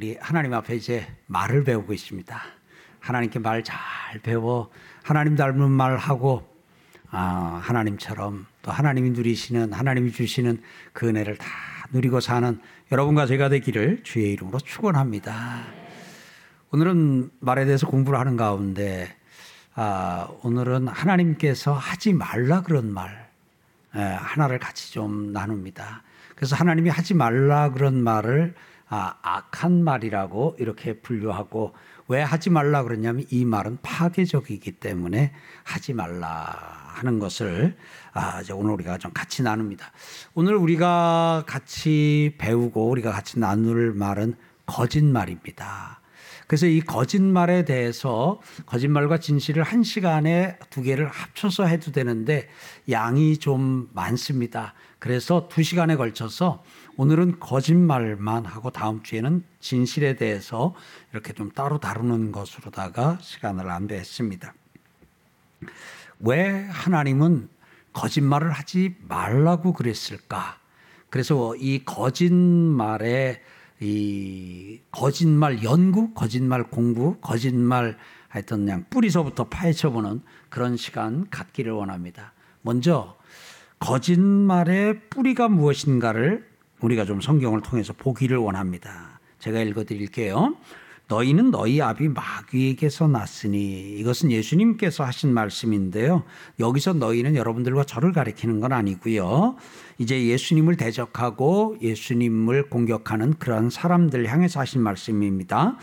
우리 하나님 앞에 이제 말을 배우고 있습니다. 하나님께 말 잘 배워 하나님 닮은 말 하고 아, 하나님처럼 또 하나님이 누리시는 하나님이 주시는 그 은혜를 다 누리고 사는 여러분과 제가 되기를 주의 이름으로 축원합니다. 오늘은 말에 대해서 공부를 하는 가운데 아, 오늘은 하나님께서 하지 말라 그런 말 에, 하나를 같이 좀 나눕니다. 그래서 하나님이 하지 말라 그런 말을 아, 악한 말이라고 이렇게 분류하고 왜 하지 말라 그러냐면 이 말은 파괴적이기 때문에 하지 말라 하는 것을 아, 이제 오늘 우리가 좀 같이 나눕니다. 오늘 우리가 같이 배우고 우리가 같이 나눌 말은 거짓말입니다. 그래서 이 거짓말에 대해서 거짓말과 진실을 한 시간에 두 개를 합쳐서 해도 되는데 양이 좀 많습니다. 그래서 두 시간에 걸쳐서 오늘은 거짓말만 하고 다음 주에는 진실에 대해서 이렇게 좀 따로 다루는 것으로다가 시간을 안배했습니다. 왜 하나님은 거짓말을 하지 말라고 그랬을까? 그래서 이 거짓말의 이 거짓말 연구, 거짓말 공부, 거짓말 하여튼 그냥 뿌리서부터 파헤쳐보는 그런 시간 갖기를 원합니다. 먼저 거짓말의 뿌리가 무엇인가를 우리가 좀 성경을 통해서 보기를 원합니다. 제가 읽어 드릴게요. 너희는 너희 아비 마귀에게서 났으니 이것은 예수님께서 하신 말씀인데요. 여기서 너희는 여러분들과 저를 가리키는 건 아니고요. 이제 예수님을 대적하고 예수님을 공격하는 그런 사람들 향해서 하신 말씀입니다.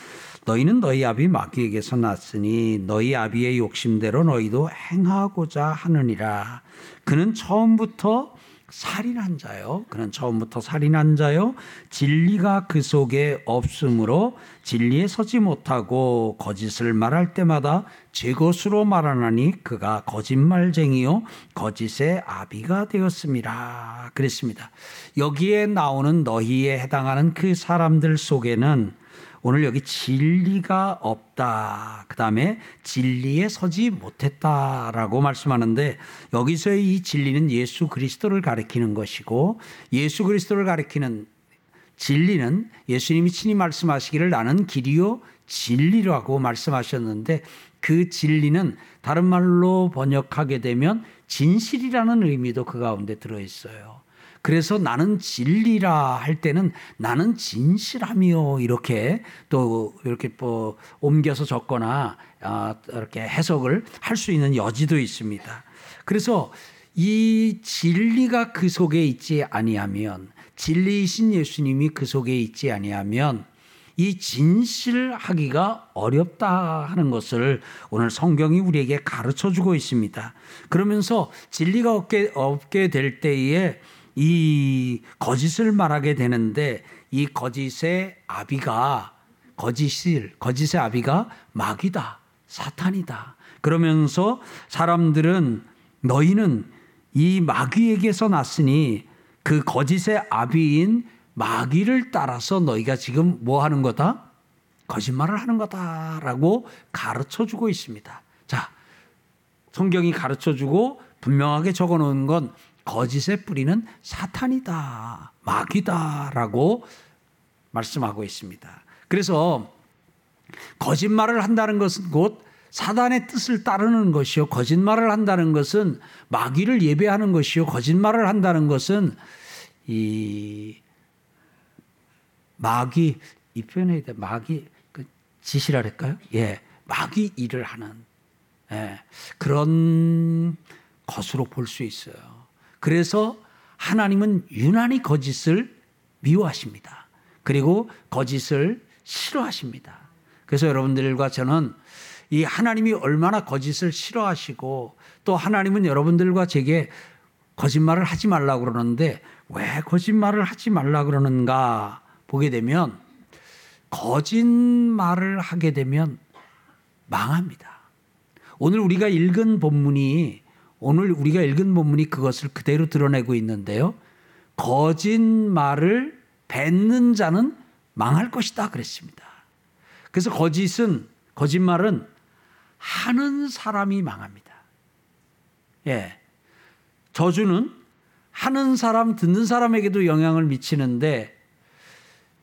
너희는 너희 아비 마귀에게서 났으니 너희 아비의 욕심대로 너희도 행하고자 하느니라. 그는 처음부터 살인한 자요. 그는 처음부터 살인한 자요. 진리가 그 속에 없으므로 진리에 서지 못하고 거짓을 말할 때마다 제 것으로 말하나니 그가 거짓말쟁이요. 거짓의 아비가 되었습니다. 그랬습니다. 여기에 나오는 너희에 해당하는 그 사람들 속에는 오늘 여기 진리가 없다. 그 다음에 진리에 서지 못했다라고 말씀하는데 여기서의 이 진리는 예수 그리스도를 가리키는 것이고 예수 그리스도를 가리키는 진리는 예수님이 친히 말씀하시기를 나는 길이요 진리라고 말씀하셨는데 그 진리는 다른 말로 번역하게 되면 진실이라는 의미도 그 가운데 들어 있어요. 그래서 나는 진리라 할 때는 나는 진실함이요 이렇게 또 이렇게 뭐 옮겨서 적거나 아, 이렇게 해석을 할 수 있는 여지도 있습니다. 그래서 이 진리가 그 속에 있지 아니하면 진리이신 예수님이 그 속에 있지 아니하면 이 진실하기가 어렵다 하는 것을 오늘 성경이 우리에게 가르쳐 주고 있습니다. 그러면서 진리가 없게, 없게 될 때에 이 거짓을 말하게 되는데 이 거짓의 아비가 거짓을 거짓의 아비가 마귀다 사탄이다 그러면서 사람들은 너희는 이 마귀에게서 났으니 그 거짓의 아비인 마귀를 따라서 너희가 지금 뭐 하는 거다? 거짓말을 하는 거다라고 가르쳐 주고 있습니다. 자, 성경이 가르쳐 주고 분명하게 적어 놓은 건 거짓의 뿌리는 사탄이다, 마귀다라고 말씀하고 있습니다. 그래서 거짓말을 한다는 것은 곧 사단의 뜻을 따르는 것이요. 거짓말을 한다는 것은 마귀를 예배하는 것이요. 거짓말을 한다는 것은 이 마귀 이 표현에 대해 마귀 그 짓이라 할까요? 예, 마귀 일을 하는 예, 그런 것으로 볼 수 있어요. 그래서 하나님은 유난히 거짓을 미워하십니다. 그리고 거짓을 싫어하십니다. 그래서 여러분들과 저는 이 하나님이 얼마나 거짓을 싫어하시고 또 하나님은 여러분들과 제게 거짓말을 하지 말라 그러는데 왜 거짓말을 하지 말라 그러는가 보게 되면 거짓말을 하게 되면 망합니다. 오늘 우리가 읽은 본문이 오늘 우리가 읽은 본문이 그것을 그대로 드러내고 있는데요. 거짓말을 뱉는 자는 망할 것이다 그랬습니다. 그래서 거짓은 거짓말은 하는 사람이 망합니다. 예. 저주는 하는 사람, 듣는 사람에게도 영향을 미치는데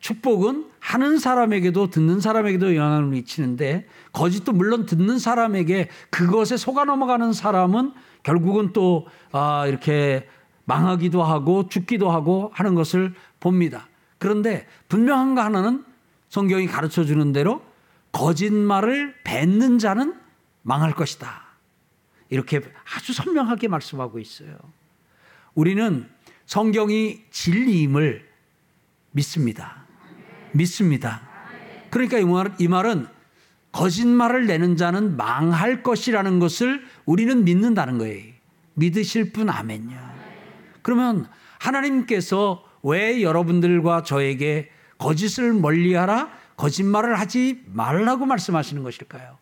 축복은 하는 사람에게도 듣는 사람에게도 영향을 미치는데 거짓도 물론 듣는 사람에게 그것에 속아 넘어가는 사람은 결국은 또 아, 이렇게 망하기도 하고 죽기도 하고 하는 것을 봅니다. 그런데 분명한 거 하나는 성경이 가르쳐 주는 대로 거짓말을 뱉는 자는 망할 것이다. 이렇게 아주 선명하게 말씀하고 있어요. 우리는 성경이 진리임을 믿습니다. 믿습니다. 그러니까 이, 말, 이 말은 거짓말을 내는 자는 망할 것이라는 것을 우리는 믿는다는 거예요. 믿으실 분 아멘요. 그러면 하나님께서 왜 여러분들과 저에게 거짓을 멀리하라, 거짓말을 하지 말라고 말씀하시는 것일까요?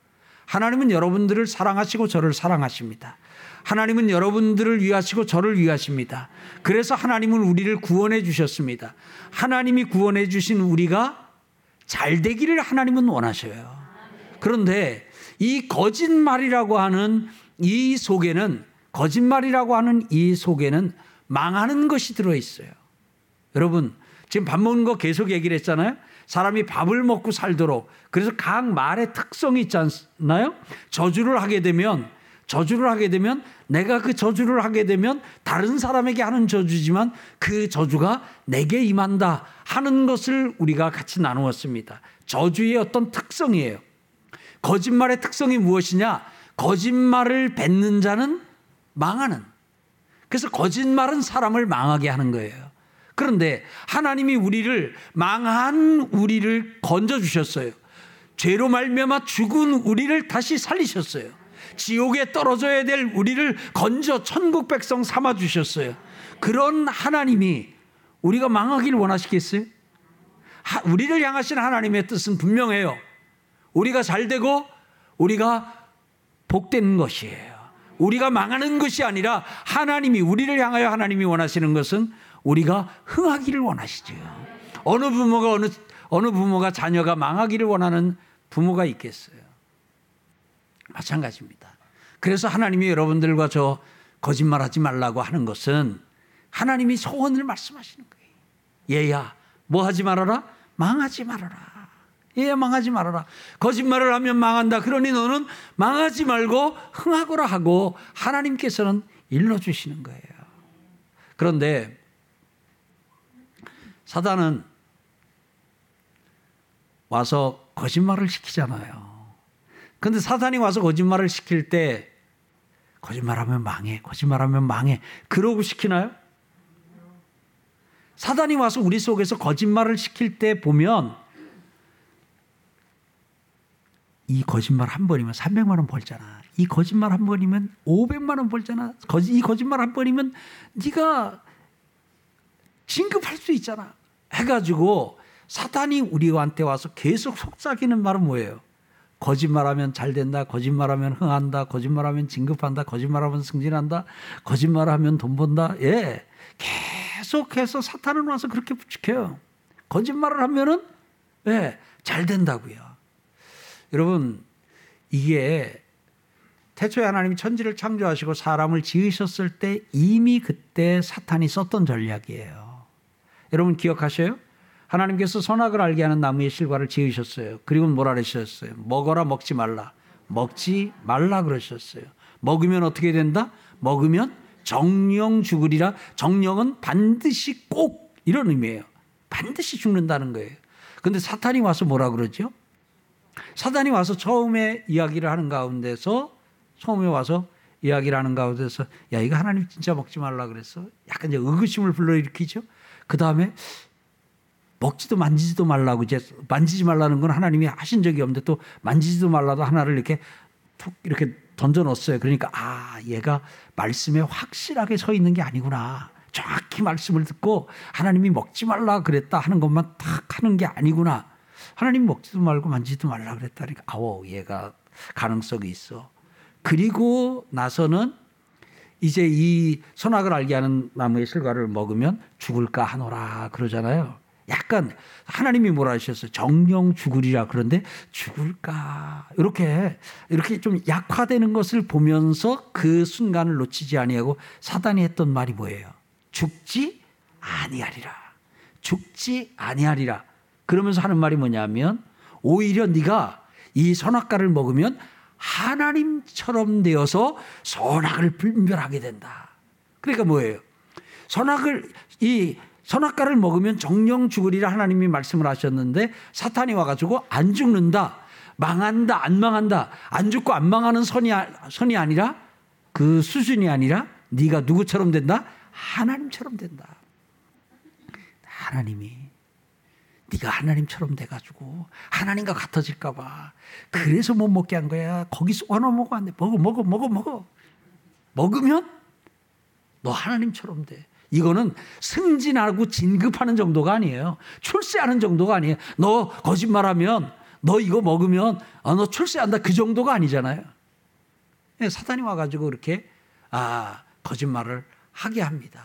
하나님은 여러분들을 사랑하시고 저를 사랑하십니다. 하나님은 여러분들을 위하시고 저를 위하십니다. 그래서 하나님은 우리를 구원해 주셨습니다. 하나님이 구원해 주신 우리가 잘 되기를 하나님은 원하셔요. 그런데 이 거짓말이라고 하는 이 속에는 거짓말이라고 하는 이 속에는 망하는 것이 들어 있어요. 여러분, 지금 밥 먹는 거 계속 얘기를 했잖아요. 사람이 밥을 먹고 살도록. 그래서 각 말의 특성이 않나요? 저주를 하게 되면 저주를 하게 되면 내가 그 저주를 하게 되면 다른 사람에게 하는 저주지만 그 저주가 내게 임한다 하는 것을 우리가 같이 나누었습니다. 저주의 어떤 특성이에요. 거짓말의 특성이 무엇이냐? 거짓말을 뱉는 자는 망하는. 그래서 거짓말은 사람을 망하게 하는 거예요. 그런데 하나님이 우리를 망한 우리를 건져 주셨어요. 죄로 말미암아 죽은 우리를 다시 살리셨어요. 지옥에 떨어져야 될 우리를 건져 천국 백성 삼아 주셨어요. 그런 하나님이 우리가 망하기를 원하시겠어요? 우리를 향하신 하나님의 뜻은 분명해요. 우리가 잘 되고 우리가 복되는 것이에요. 우리가 망하는 것이 아니라 하나님이 우리를 향하여 하나님이 원하시는 것은 우리가 흥하기를 원하시죠. 어느 부모가 어느 어느 부모가 자녀가 망하기를 원하는 부모가 있겠어요. 마찬가지입니다. 그래서 하나님이 여러분들과 저 거짓말하지 말라고 하는 것은 하나님이 소원을 말씀하시는 거예요. 얘야, 뭐 하지 말아라? 망하지 말아라. 얘야, 망하지 말아라. 거짓말을 하면 망한다. 그러니 너는 망하지 말고 흥하거라 하고 하나님께서는 일러주시는 거예요. 그런데 사단은 와서 거짓말을 시키잖아요. 근데 사단이 와서 거짓말을 시킬 때 거짓말하면 망해. 거짓말하면 망해. 그러고 시키나요? 사단이 와서 우리 속에서 거짓말을 시킬 때 보면 이 거짓말 한 번이면 300만 원 벌잖아. 이 거짓말 한 번이면 500만 원 벌잖아. 이 거짓말 한 번이면 네가 진급할 수 있잖아. 해가지고 사단이 우리한테 와서 계속 속삭이는 말은 뭐예요? 거짓말하면 잘 된다. 거짓말하면 흥한다. 거짓말하면 진급한다. 거짓말하면 승진한다. 거짓말하면 돈 번다. 예. 계속해서 사탄은 와서 그렇게 부추켜요. 거짓말을 하면은 예, 잘 된다고요. 여러분 이게 태초에 하나님이 천지를 창조하시고 사람을 지으셨을 때 이미 그때 사탄이 썼던 전략이에요. 여러분 기억하셔요? 하나님께서 선악을 알게 하는 나무의 실과를 지으셨어요. 그리고 뭐라 그러셨어요? 먹어라 먹지 말라. 먹지 말라 그러셨어요. 먹으면 어떻게 된다? 먹으면 정령 죽으리라. 정령은 반드시 꼭 이런 의미예요. 반드시 죽는다는 거예요. 근데 사탄이 와서 뭐라 그러죠? 사단이 와서 처음에 이야기를 하는 가운데서 처음에 와서 이야기를 하는 가운데서 야 이거 하나님 진짜 먹지 말라 그랬어. 약간 이제 의구심을 불러일으키죠. 그 다음에 먹지도 만지지도 말라고 이제 만지지 말라는 건 하나님이 하신 적이 없는데 또 만지지도 말라도 하나를 이렇게 툭 이렇게 던져 넣었어요. 그러니까 아, 얘가 말씀에 확실하게 서 있는 게 아니구나. 정확히 말씀을 듣고 하나님이 먹지 말라 그랬다 하는 것만 탁 하는 게 아니구나. 하나님 먹지도 말고 만지지도 말라 그랬다니까 아우 얘가 가능성이 있어. 그리고 나서는 이제 이 선악을 알게 하는 나무의 실과를 먹으면 죽을까 하노라 그러잖아요. 약간 하나님이 뭐라 하셨어요? 정령 죽으리라 그런데 죽을까? 이렇게 이렇게 좀 약화되는 것을 보면서 그 순간을 놓치지 아니하고 사단이 했던 말이 뭐예요? 죽지 아니하리라. 죽지 아니하리라. 그러면서 하는 말이 뭐냐면 오히려 네가 이 선악과를 먹으면 하나님처럼 되어서 선악을 분별하게 된다. 그러니까 뭐예요? 선악을 이 선악과를 먹으면 정령 죽으리라 하나님이 말씀을 하셨는데 사탄이 와가지고 안 죽는다, 망한다, 안 망한다, 안 죽고 안 망하는 선이 선이 아니라 그 수준이 아니라 네가 누구처럼 된다? 하나님처럼 된다. 하나님이 네가 하나님처럼 돼가지고 하나님과 같아질까봐 그래서 못 먹게 한 거야. 거기서 원어 먹어 안 돼. 먹어 먹어 먹어 먹어. 먹으면 너 하나님처럼 돼. 이거는 승진하고 진급하는 정도가 아니에요. 출세하는 정도가 아니에요. 너 거짓말하면 너 이거 먹으면 아, 너 출세한다 그 정도가 아니잖아요. 예, 사탄이 와가지고 이렇게 아 거짓말을 하게 합니다.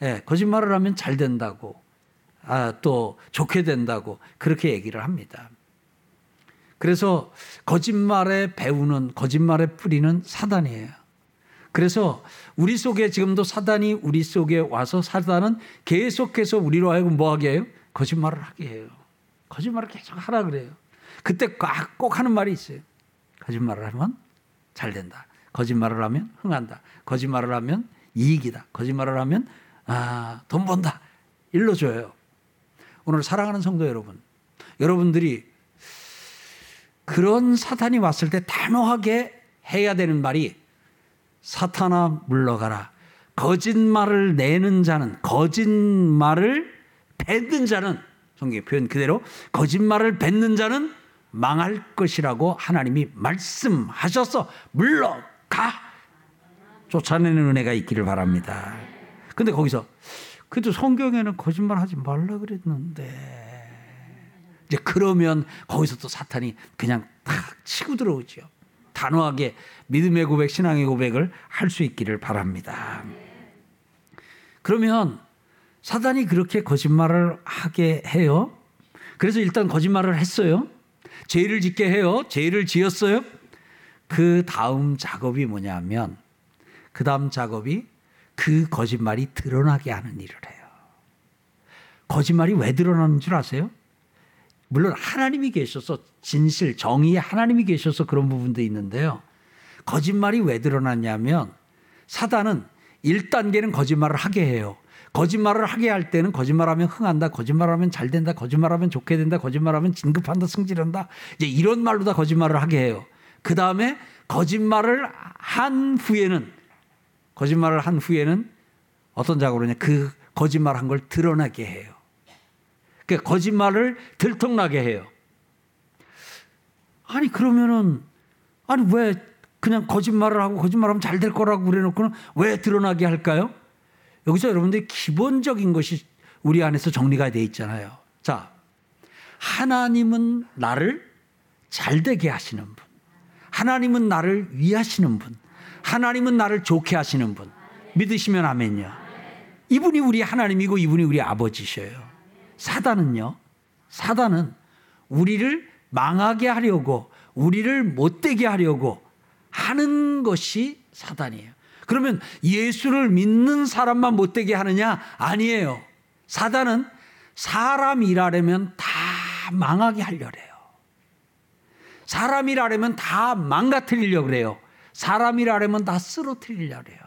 예, 거짓말을 하면 잘 된다고 아, 또 좋게 된다고 그렇게 얘기를 합니다. 그래서 거짓말에 배우는 거짓말의 뿌리는 사단이에요. 그래서 우리 속에 지금도 사단이 우리 속에 와서 사단은 계속해서 우리로 하여금 뭐 하게 해요? 거짓말을 하게 해요. 거짓말을 계속 하라 그래요. 그때 꼭 하는 말이 있어요. 거짓말을 하면 잘 된다. 거짓말을 하면 흥한다. 거짓말을 하면 이익이다. 거짓말을 하면 아, 돈 번다. 일러줘요. 오늘 사랑하는 성도 여러분, 여러분들이 그런 사탄이 왔을 때 단호하게 해야 되는 말이 사탄아 물러가라. 거짓말을 내는 자는 거짓말을 뱉는 자는 성경 표현 그대로 거짓말을 뱉는 자는 망할 것이라고 하나님이 말씀하셔서 물러가 쫓아내는 은혜가 있기를 바랍니다. 근데 거기서 그래도 성경에는 거짓말 하지 말라 그랬는데. 이제 그러면 거기서 또 사탄이 그냥 탁 치고 들어오죠. 단호하게 믿음의 고백, 신앙의 고백을 할 수 있기를 바랍니다. 그러면 사단이 그렇게 거짓말을 하게 해요. 그래서 일단 거짓말을 했어요. 죄를 짓게 해요. 죄를 지었어요. 그 다음 작업이 뭐냐면 그 다음 작업이 그 거짓말이 드러나게 하는 일을 해요. 거짓말이 왜 드러나는 줄 아세요? 물론 하나님이 계셔서 진실, 정의 하나님이 계셔서 그런 부분도 있는데요. 거짓말이 왜 드러났냐면 사단은 1단계는 거짓말을 하게 해요. 거짓말을 하게 할 때는 거짓말하면 흥한다, 거짓말하면 잘 된다, 거짓말하면 좋게 된다, 거짓말하면 진급한다, 승진한다. 이제 이런 말로 다 거짓말을 하게 해요. 그 다음에 거짓말을 한 후에는 거짓말을 한 후에는 어떤 작업을 하냐. 그 거짓말 한 걸 드러나게 해요. 그 거짓말을 들통나게 해요. 아니, 그러면은, 아니, 왜 그냥 거짓말을 하고 거짓말하면 잘 될 거라고 그래놓고는 왜 드러나게 할까요? 여기서 여러분들이 기본적인 것이 우리 안에서 정리가 돼 있잖아요. 자, 하나님은 나를 잘 되게 하시는 분. 하나님은 나를 위하시는 분. 하나님은 나를 좋게 하시는 분. 믿으시면 아멘요. 이분이 우리 하나님이고 이분이 우리 아버지셔요. 사단은요. 사단은 우리를 망하게 하려고 우리를 못되게 하려고 하는 것이 사단이에요. 그러면 예수를 믿는 사람만 못되게 하느냐? 아니에요. 사단은 사람 일하려면 다 망하게 하려래요. 사람 일하려면 다 망가뜨리려고 그래요. 사람이라면 다 쓰러뜨리려 그래요.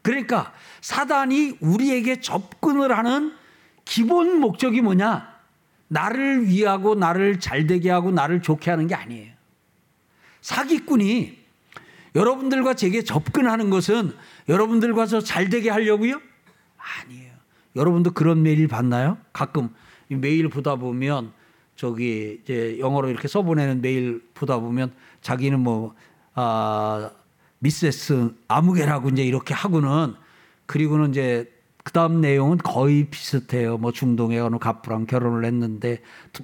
그러니까 사단이 우리에게 접근을 하는 기본 목적이 뭐냐? 나를 위하고 나를 잘되게 하고 나를 좋게 하는 게 아니에요. 사기꾼이 여러분들과 제게 접근하는 것은 여러분들과 저 잘되게 하려고요? 아니에요. 여러분도 그런 메일 받나요? 가끔 메일 보다 보면 저기 이제 영어로 이렇게 써보내는 메일 보다 보면 자기는 뭐 아, 미세스 아무개라고 이제 이렇게 하고는 그리고는 이제 그 다음 내용은 거의 비슷해요. 뭐 중동에 어느 갑부랑 결혼을 했는데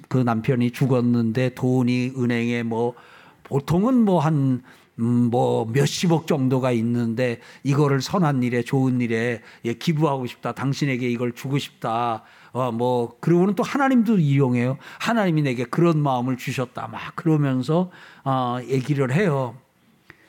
그 남편이 죽었는데 돈이 은행에 뭐 보통은 뭐한 음, 뭐 몇십억 정도가 있는데 이거를 선한 일에 좋은 일에 예, 기부하고 싶다. 당신에게 이걸 주고 싶다. 어, 뭐 그리고는 또 하나님도 이용해요. 하나님이 내게 그런 마음을 주셨다. 막 그러면서 어, 얘기를 해요.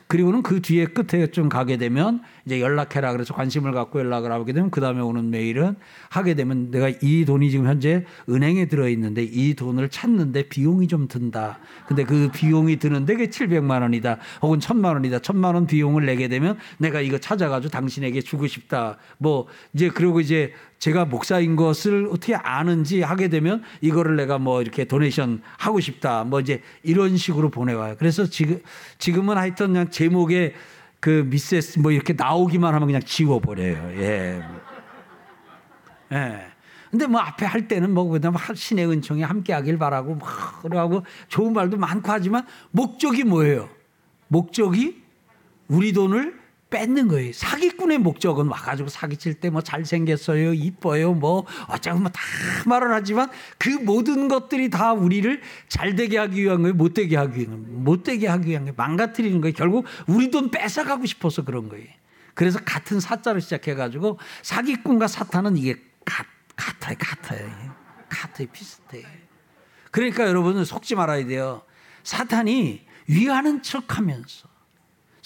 그리고는 그 뒤에 끝에 좀 가게 되면 이제 연락해라 그래서 관심을 갖고 연락을 하게 되면 그 다음에 오는 메일은 하게 되면 내가 이 돈이 지금 현재 은행에 들어 있는데 이 돈을 찾는데 비용이 좀 든다. 근데 그 비용이 드는데 그게 700만 원이다. 혹은 1000만 원이다. 1000만 원 비용을 내게 되면 내가 이거 찾아가지고 당신에게 주고 싶다. 뭐 이제 그리고 이제 제가 목사인 것을 어떻게 아는지 하게 되면 이거를 내가 뭐 이렇게 도네이션 하고 싶다. 뭐 이제 이런 식으로 보내와요. 그래서 지금 지금은 하여튼 그냥 제목에 그 미세스 뭐 이렇게 나오기만 하면 그냥 지워버려요. 예. 예. 근데 뭐 앞에 할 때는 뭐 그다음 신의 은총에 함께 하길 바라고 막 그러고 좋은 말도 많고 하지만 목적이 뭐예요? 목적이 우리 돈을 뺏는 거예요. 사기꾼의 목적은 와가지고 사기칠 때 뭐 잘생겼어요, 이뻐요, 뭐 어쩌고 뭐다 말을 하지만 그 모든 것들이 다 우리를 잘되게 하기 위한 거예요, 못되게 하기 위한 거예요, 못되게 하기 위한 거예요, 망가뜨리는 거예요. 결국 우리 돈 뺏어가고 싶어서 그런 거예요. 그래서 같은 사자로 시작해가지고 사기꾼과 사탄은 이게 같, 같아요, 같아요, 같아요, 비슷해. 그러니까 여러분은 속지 말아야 돼요. 사탄이 위하는 척 하면서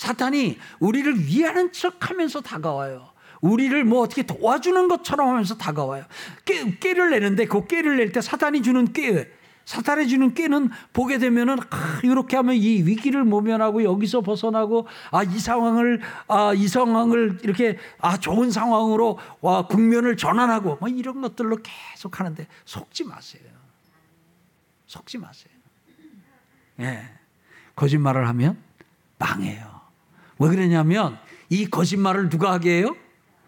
사탄이 우리를 위하는 척 하면서 다가와요. 우리를 뭐 어떻게 도와주는 것처럼 하면서 다가와요. 깨, 깨를 내는데 그 깨를 낼 때 사탄이 주는 깨, 사탄이 주는 깨는 보게 되면은 아, 이렇게 하면 이 위기를 모면하고 여기서 벗어나고 아 이 상황을 아 이 상황을 이렇게 아 좋은 상황으로 와 국면을 전환하고 뭐 이런 것들로 계속 하는데 속지 마세요. 속지 마세요. 예. 거짓말을 하면 망해요. 왜 그러냐면 이 거짓말을 누가 하게 해요?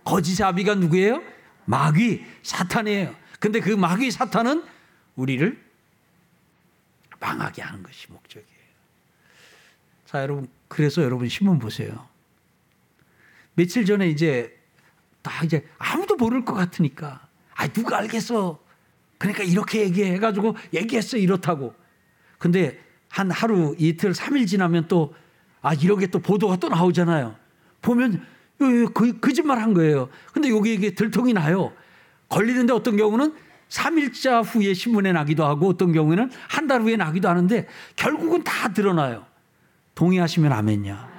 거짓의 아비가 누구예요? 마귀, 사탄이에요. 근데 그 마귀 사탄은 우리를 망하게 하는 것이 목적이에요. 자, 여러분, 그래서 여러분 신문 보세요. 며칠 전에 이제 다 이제 아무도 모를 것 같으니까, 아, 누가 알겠어. 그러니까 이렇게 얘기해가지고 얘기했어, 이렇다고. 근데 한 하루, 이틀, 삼일 지나면 또 아, 이런 게또 보도가 또 나오잖아요. 보면 그, 거짓말 한 거예요. 근데 여기 이게 들통이 나요. 걸리는데 어떤 경우는 3일자 후에 신문에 나기도 하고 어떤 경우에는 한 달 후에 나기도 하는데 결국은 다 드러나요. 동의하시면 아멘냐.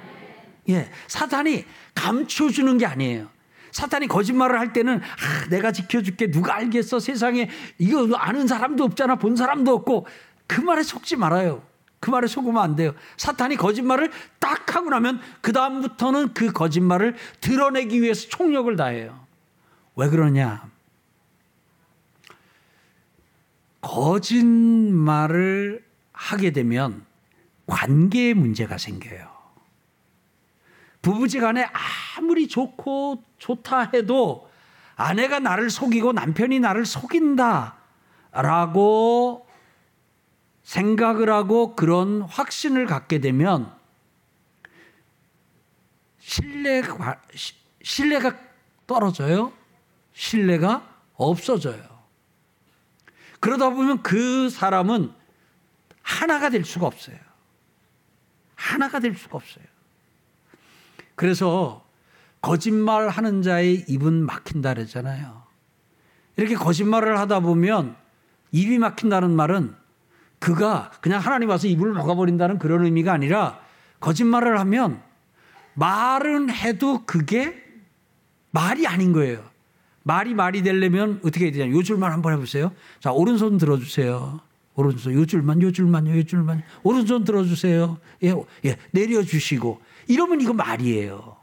예. 사탄이 감춰주는 게 아니에요. 사탄이 거짓말을 할 때는 아, 내가 지켜줄게 누가 알겠어 세상에 이거 아는 사람도 없잖아 본 사람도 없고 그 말에 속지 말아요. 그 말에 속으면 안 돼요. 사탄이 거짓말을 딱 하고 나면 그 다음부터는 그 거짓말을 드러내기 위해서 총력을 다해요. 왜 그러냐? 거짓말을 하게 되면 관계에 문제가 생겨요. 부부지 간에 아무리 좋고 좋다 해도 아내가 나를 속이고 남편이 나를 속인다 라고 생각을 하고 그런 확신을 갖게 되면 신뢰가, 신뢰가 떨어져요. 신뢰가 없어져요. 그러다 보면 그 사람은 하나가 될 수가 없어요. 하나가 될 수가 없어요. 그래서 거짓말 하는 자의 입은 막힌다 그러잖아요. 이렇게 거짓말을 하다 보면 입이 막힌다는 말은 그가 그냥 하나님 와서 입을 막아버린다는 그런 의미가 아니라 거짓말을 하면 말은 해도 그게 말이 아닌 거예요. 말이 말이 되려면 어떻게 해야 되냐. 요 줄만 한번 해보세요. 자, 오른손 들어주세요. 오른손, 요 줄만, 요 줄만, 요 줄만. 오른손 들어주세요. 예, 예, 내려주시고. 이러면 이거 말이에요.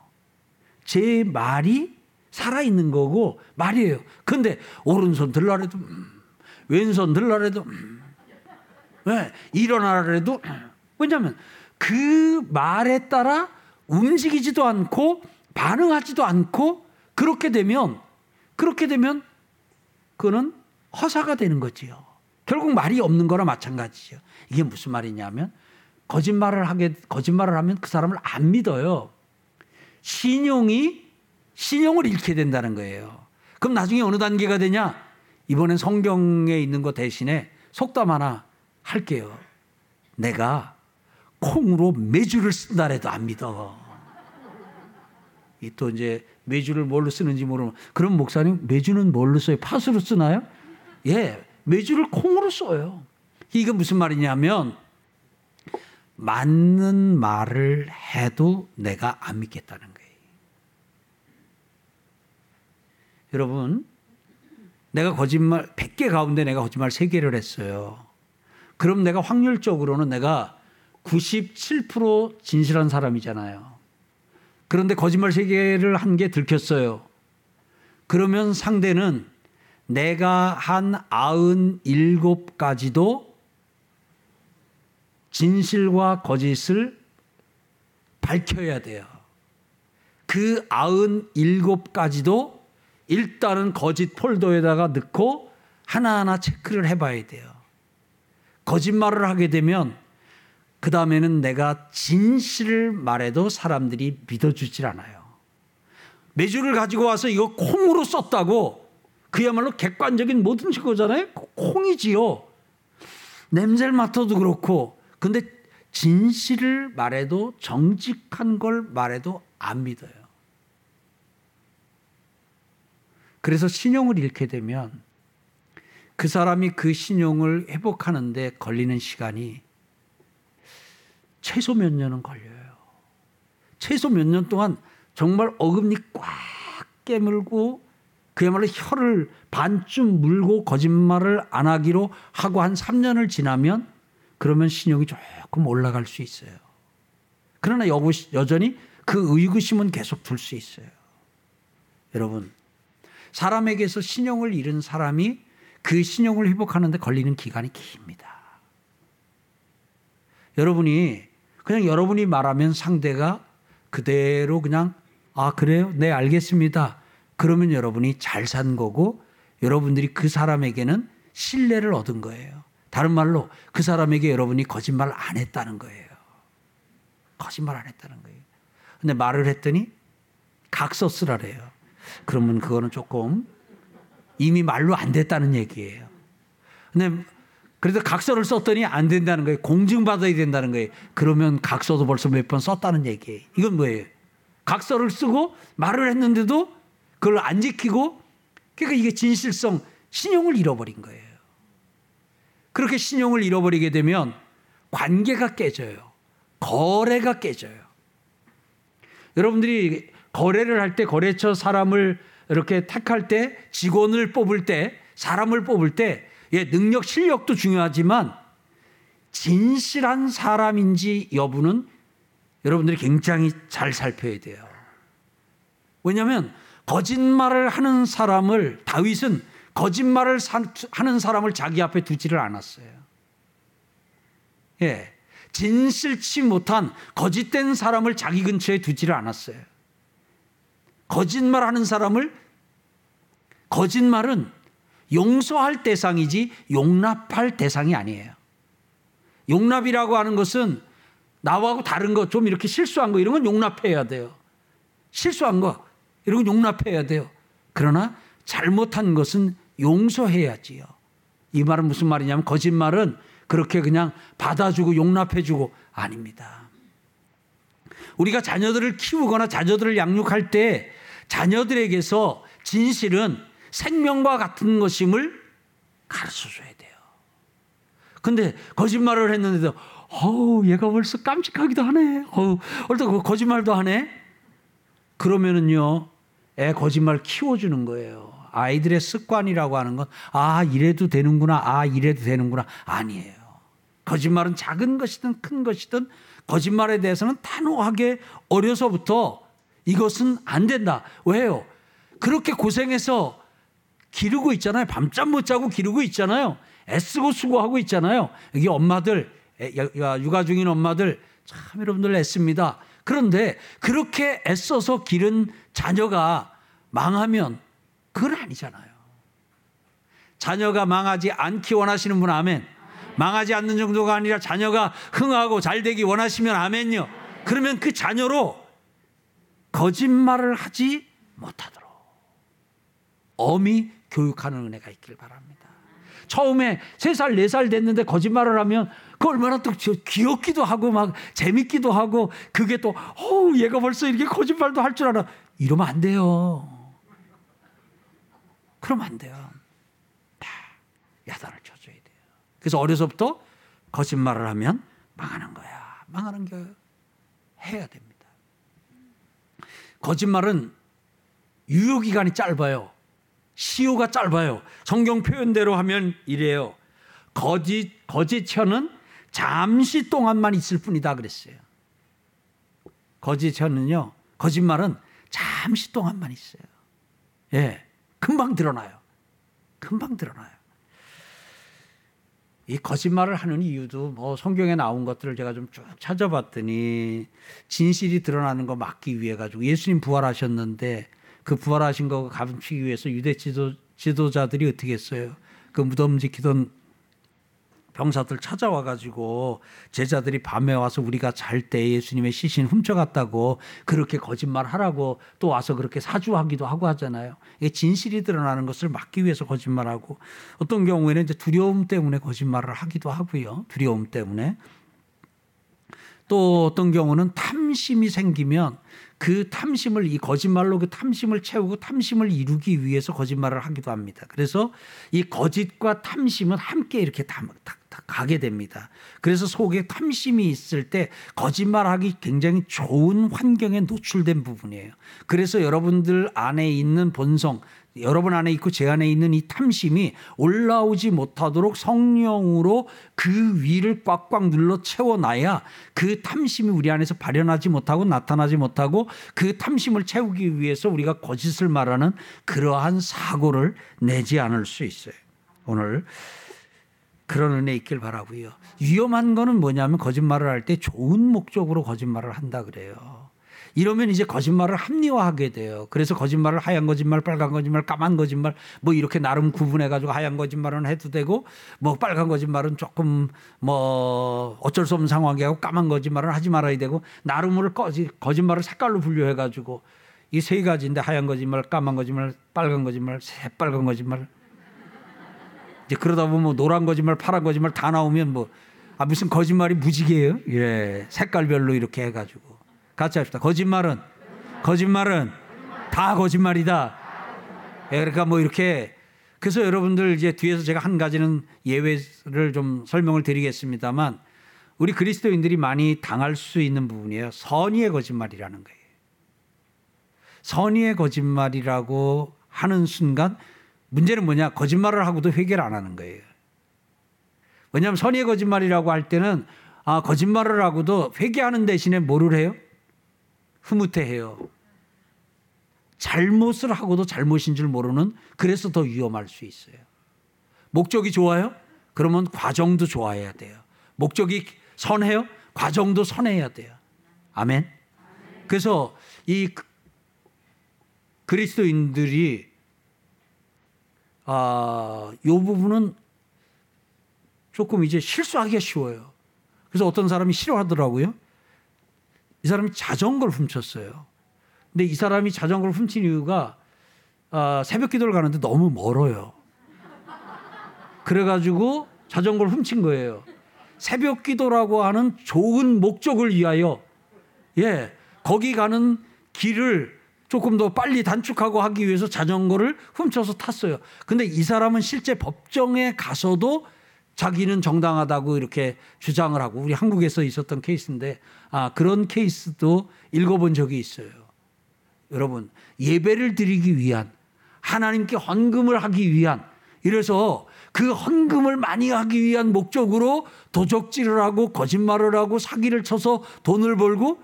제 말이 살아있는 거고 말이에요. 근데 오른손 들라래도, 음, 왼손 들라래도, 음, 네, 일어나라도 왜냐하면 그 말에 따라 움직이지도 않고 반응하지도 않고 그렇게 되면 그렇게 되면 그는 허사가 되는 거지요. 결국 말이 없는 거나 마찬가지죠. 이게 무슨 말이냐면 거짓말을 하게 거짓말을 하면 그 사람을 안 믿어요. 신용이 신용을 잃게 된다는 거예요. 그럼 나중에 어느 단계가 되냐? 이번엔 성경에 있는 것 대신에 속담 하나 할게요. 내가 콩으로 매주를 쓴다 해도 안 믿어. 또 이제 매주를 뭘로 쓰는지 모르면 그럼 목사님 매주는 뭘로 써요? 팥으로 쓰나요? 예, 매주를 콩으로 써요. 이게 무슨 말이냐면 맞는 말을 해도 내가 안 믿겠다는 거예요. 여러분, 내가 거짓말 100개 가운데 내가 거짓말 3개를 했어요. 그럼 내가 확률적으로는 내가 97% 진실한 사람이잖아요. 그런데 거짓말 3개를 한 게 들켰어요. 그러면 상대는 내가 한 97가지도 진실과 거짓을 밝혀야 돼요. 그 97가지도 일단은 거짓 폴더에다가 넣고 하나하나 체크를 해봐야 돼요. 거짓말을 하게 되면 그 다음에는 내가 진실을 말해도 사람들이 믿어주질 않아요. 매주를 가지고 와서 이거 콩으로 썼다고 그야말로 객관적인 모든 증거잖아요. 콩이지요. 냄새를 맡아도 그렇고 근데 진실을 말해도 정직한 걸 말해도 안 믿어요. 그래서 신용을 잃게 되면 그 사람이 그 신용을 회복하는데 걸리는 시간이 최소 몇 년은 걸려요. 최소 몇 년 동안 정말 어금니 꽉 깨물고 그야말로 혀를 반쯤 물고 거짓말을 안 하기로 하고 한 3년을 지나면 그러면 신용이 조금 올라갈 수 있어요. 그러나 여전히 그 의구심은 계속 둘 수 있어요. 여러분, 사람에게서 신용을 잃은 사람이 그 신용을 회복하는데 걸리는 기간이 깁니다. 여러분이 그냥 여러분이 말하면 상대가 그대로 그냥 아 그래요? 네 알겠습니다. 그러면 여러분이 잘 산 거고 여러분들이 그 사람에게는 신뢰를 얻은 거예요. 다른 말로 그 사람에게 여러분이 거짓말 안 했다는 거예요. 거짓말 안 했다는 거예요. 근데 말을 했더니 각서 쓰라래요. 그러면 그거는 조금 이미 말로 안 됐다는 얘기예요. 근데 그래서 각서를 썼더니 안 된다는 거예요. 공증받아야 된다는 거예요. 그러면 각서도 벌써 몇 번 썼다는 얘기예요. 이건 뭐예요? 각서를 쓰고 말을 했는데도 그걸 안 지키고 그러니까 이게 진실성, 신용을 잃어버린 거예요. 그렇게 신용을 잃어버리게 되면 관계가 깨져요. 거래가 깨져요. 여러분들이 거래를 할 때 거래처 사람을 이렇게 택할 때 직원을 뽑을 때 사람을 뽑을 때 예, 능력 실력도 중요하지만 진실한 사람인지 여부는 여러분들이 굉장히 잘 살펴야 돼요. 왜냐하면 거짓말을 하는 사람을 다윗은 거짓말을 하는 사람을 자기 앞에 두지를 않았어요. 예. 진실치 못한 거짓된 사람을 자기 근처에 두지를 않았어요. 거짓말하는 사람을 거짓말은 용서할 대상이지 용납할 대상이 아니에요. 용납이라고 하는 것은 나하고 다른 거 좀 이렇게 실수한 거 이런 건 용납해야 돼요. 실수한 거 이런 건 용납해야 돼요. 그러나 잘못한 것은 용서해야지요. 이 말은 무슨 말이냐면 거짓말은 그렇게 그냥 받아주고 용납해주고 아닙니다. 우리가 자녀들을 키우거나 자녀들을 양육할 때 자녀들에게서 진실은 생명과 같은 것임을 가르쳐 줘야 돼요. 근데 거짓말을 했는데도 어우 얘가 벌써 깜찍하기도 하네. 어우 얼른 거짓말도 하네. 그러면은요 애 거짓말 키워주는 거예요. 아이들의 습관이라고 하는 건, 아, 이래도 되는구나, 아, 이래도 되는구나. 아니에요. 거짓말은 작은 것이든 큰 것이든 거짓말에 대해서는 단호하게 어려서부터 이것은 안 된다. 왜요? 그렇게 고생해서 기르고 있잖아요. 밤잠 못 자고 기르고 있잖아요. 애쓰고 수고하고 있잖아요. 여기 엄마들, 육아 중인 엄마들 참 여러분들 애씁니다. 그런데 그렇게 애써서 기른 자녀가 망하면 그건 아니잖아요. 자녀가 망하지 않기 원하시는 분 아멘. 망하지 않는 정도가 아니라 자녀가 흥하고 잘 되기 원하시면 아멘요. 그러면 그 자녀로 거짓말을 하지 못하도록 어미 교육하는 은혜가 있길 바랍니다. 처음에 3살, 4살 됐는데 거짓말을 하면 그 얼마나 또 귀엽기도 하고 막 재밌기도 하고 그게 또, 어 얘가 벌써 이렇게 거짓말도 할 줄 알아. 이러면 안 돼요. 그러면 안 돼요. 다 야단을 쳐줘야 돼요. 그래서 어려서부터 거짓말을 하면 망하는 거야. 망하는 게 해야 됩니다. 거짓말은 유효 기간이 짧아요. 시효가 짧아요. 성경 표현대로 하면 이래요. 거짓 거짓 혀는 잠시 동안만 있을 뿐이다 그랬어요. 거짓 혀는요. 거짓말은 잠시 동안만 있어요. 예. 금방 드러나요. 금방 드러나요. 이 거짓말을 하는 이유도 뭐 성경에 나온 것들을 제가 좀 쭉 찾아봤더니 진실이 드러나는 거 막기 위해 가지고 예수님 부활하셨는데 그 부활하신 거 감추기 위해서 유대 지도, 지도자들이 어떻게 했어요? 그 무덤 지키던 병사들 찾아와 가지고 제자들이 밤에 와서 우리가 잘 때 예수님의 시신 훔쳐갔다고 그렇게 거짓말 하라고 또 와서 그렇게 사주하기도 하고 하잖아요. 이게 진실이 드러나는 것을 막기 위해서 거짓말하고 어떤 경우에는 이제 두려움 때문에 거짓말을 하기도 하고요. 두려움 때문에 또 어떤 경우는 탐심이 생기면 그 탐심을 이 거짓말로 그 탐심을 채우고 탐심을 이루기 위해서 거짓말을 하기도 합니다. 그래서 이 거짓과 탐심은 함께 이렇게 다, 다, 다 가게 됩니다. 그래서 속에 탐심이 있을 때 거짓말하기 굉장히 좋은 환경에 노출된 부분이에요. 그래서 여러분들 안에 있는 본성 여러분 안에 있고 제 안에 있는 이 탐심이 올라오지 못하도록 성령으로 그 위를 꽉꽉 눌러 채워놔야 그 탐심이 우리 안에서 발현하지 못하고 나타나지 못하고 그 탐심을 채우기 위해서 우리가 거짓을 말하는 그러한 사고를 내지 않을 수 있어요. 오늘 그런 은혜 있길 바라고요. 위험한 거는 뭐냐면 거짓말을 할 때 좋은 목적으로 거짓말을 한다 그래요. 이러면 이제 거짓말을 합리화하게 돼요. 그래서 거짓말을 하얀 거짓말, 빨간 거짓말, 까만 거짓말 뭐 이렇게 나름 구분해 가지고 하얀 거짓말은 해도 되고 뭐 빨간 거짓말은 조금 뭐 어쩔 수 없는 상황이고 까만 거짓말은 하지 말아야 되고 나름으로 거짓말을 색깔로 분류해 가지고 이 세 가지인데 하얀 거짓말, 까만 거짓말, 빨간 거짓말, 새빨간 거짓말. 이제 그러다 보면 뭐 노란 거짓말, 파란 거짓말 다 나오면 뭐 아, 무슨 거짓말이 무지개예요? 예. 색깔별로 이렇게 해가지고. 같이 합시다. 거짓말은 거짓말은 다 거짓말이다. 예, 그러니까 뭐 이렇게 그래서 여러분들 이제 뒤에서 제가 한 가지는 예외를 좀 설명을 드리겠습니다만 우리 그리스도인들이 많이 당할 수 있는 부분이에요. 선의의 거짓말이라는 거예요. 선의의 거짓말이라고 하는 순간 문제는 뭐냐? 거짓말을 하고도 회개를 안 하는 거예요. 왜냐하면 선의의 거짓말이라고 할 때는 아, 거짓말을 하고도 회개하는 대신에 뭐를 해요? 흐뭇해해요. 잘못을 하고도 잘못인 줄 모르는 그래서 더 위험할 수 있어요. 목적이 좋아요? 그러면 과정도 좋아해야 돼요. 목적이 선해요? 과정도 선해야 돼요. 아멘. 그래서 이 그리스도인들이 아, 요 부분은 조금 이제 실수하기가 쉬워요. 그래서 어떤 사람이 싫어하더라고요. 이 사람이 자전거를 훔쳤어요. 근데 이 사람이 자전거를 훔친 이유가 아, 새벽 기도를 가는데 너무 멀어요. 그래가지고 자전거를 훔친 거예요. 새벽 기도라고 하는 좋은 목적을 위하여, 예, 거기 가는 길을 조금 더 빨리 단축하고 하기 위해서 자전거를 훔쳐서 탔어요. 근데 이 사람은 실제 법정에 가서도 자기는 정당하다고 이렇게 주장을 하고 우리 한국에서 있었던 케이스인데 아 그런 케이스도 읽어본 적이 있어요. 여러분 예배를 드리기 위한 하나님께 헌금을 하기 위한 이래서 그 헌금을 많이 하기 위한 목적으로 도적질을 하고 거짓말을 하고 사기를 쳐서 돈을 벌고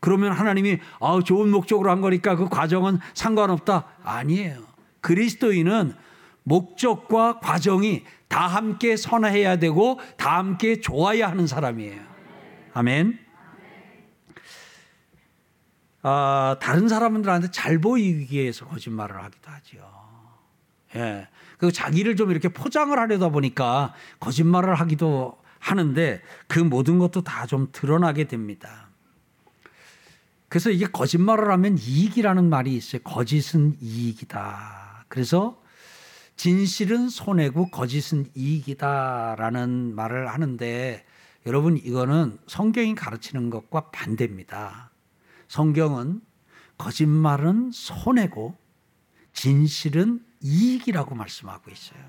그러면 하나님이 아 좋은 목적으로 한 거니까 그 과정은 상관없다 아니에요. 그리스도인은 목적과 과정이 다 함께 선해야 되고 다 함께 좋아야 하는 사람이에요. 아멘. 아, 다른 사람들한테 잘 보이기 위해서 거짓말을 하기도 하죠. 예. 그 자기를 좀 이렇게 포장을 하려다 보니까 거짓말을 하기도 하는데 그 모든 것도 다 좀 드러나게 됩니다. 그래서 이게 거짓말을 하면 이익이라는 말이 있어요. 거짓은 이익이다. 그래서 진실은 손해고 거짓은 이익이다라는 말을 하는데 여러분 이거는 성경이 가르치는 것과 반대입니다. 성경은 거짓말은 손해고 진실은 이익이라고 말씀하고 있어요.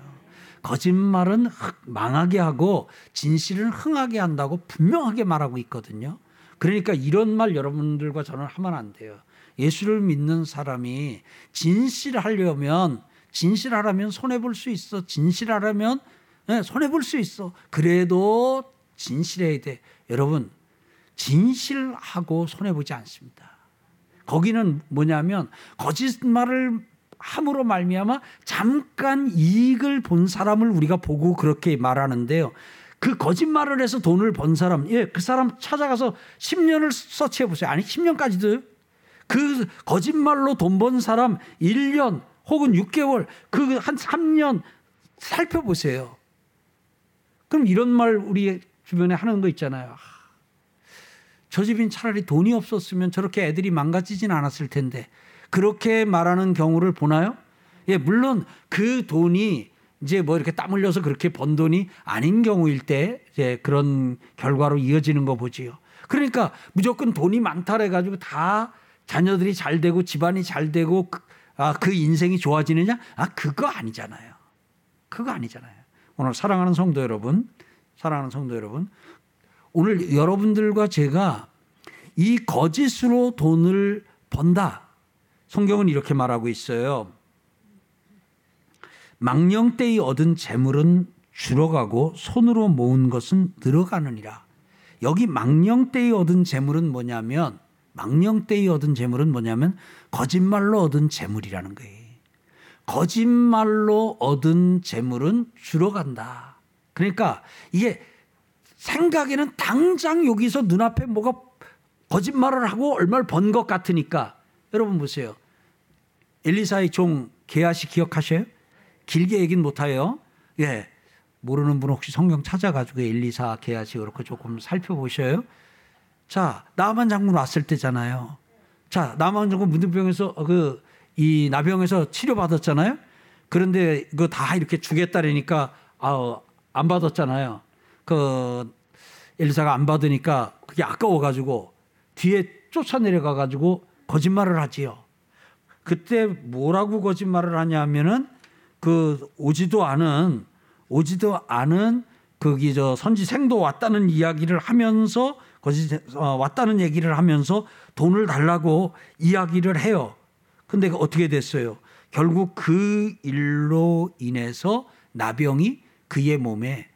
거짓말은 망하게 하고 진실은 흥하게 한다고 분명하게 말하고 있거든요. 그러니까 이런 말 여러분들과 저는 하면 안 돼요. 예수를 믿는 사람이 진실하려면 진실하려면 손해 볼 수 있어. 진실하려면 네, 손해 볼 수 있어. 그래도 진실해야 돼. 여러분 진실하고 손해 보지 않습니다. 거기는 뭐냐면 거짓말을 함으로 말미암아 잠깐 이익을 본 사람을 우리가 보고 그렇게 말하는데요. 그 거짓말을 해서 돈을 번 사람, 예, 그 사람 찾아가서 10년을 서치해 보세요. 아니, 10년까지도 그 거짓말로 돈 번 사람 1년 혹은 6개월, 그 한 3년 살펴보세요. 그럼 이런 말 우리 주변에 하는 거 있잖아요. 저 집인 차라리 돈이 없었으면 저렇게 애들이 망가지진 않았을 텐데 그렇게 말하는 경우를 보나요? 예, 물론 그 돈이 이제 뭐 이렇게 땀 흘려서 그렇게 번 돈이 아닌 경우일 때 이제 그런 결과로 이어지는 거 보지요. 그러니까 무조건 돈이 많다 해가지고 다 자녀들이 잘 되고 집안이 잘 되고 그, 아, 그 인생이 좋아지느냐? 아, 그거 아니잖아요. 그거 아니잖아요. 오늘 사랑하는 성도 여러분, 사랑하는 성도 여러분, 오늘 여러분들과 제가 이 거짓으로 돈을 번다. 성경은 이렇게 말하고 있어요. 망령 때에 얻은 재물은 줄어가고 손으로 모은 것은 늘어가느니라. 여기 망령 때에 얻은 재물은 뭐냐면 망령 때에 얻은 재물은 뭐냐면 거짓말로 얻은 재물이라는 거예요. 거짓말로 얻은 재물은 줄어간다. 그러니까 이게 생각에는 당장 여기서 눈앞에 뭐가 거짓말을 하고 얼마를 번 것 같으니까 여러분 보세요. 엘리사의 종 게하시 기억하셔요? 길게 얘기는 못해요. 예. 모르는 분 혹시 성경 찾아가지고 엘리사 게하시 그렇게 조금 살펴보셔요. 자, 나만 장군 왔을 때잖아요. 자, 나만 장군 문둥병에서 그 이 나병에서 치료받았잖아요. 그런데 그거 다 이렇게 주겠다라니까 아, 안 받았잖아요. 그 엘리사가 안 받으니까 그게 아까워 가지고 뒤에 쫓아내려가 가지고 거짓말을 하지요. 그때 뭐라고 거짓말을 하냐면은 그 오지도 않은 오지도 않은 거기 저 선지생도 왔다는 이야기를 하면서 거짓 어, 왔다는 얘기를 하면서 돈을 달라고 이야기를 해요. 근데 어떻게 됐어요? 결국 그 일로 인해서 나병이 그의 몸에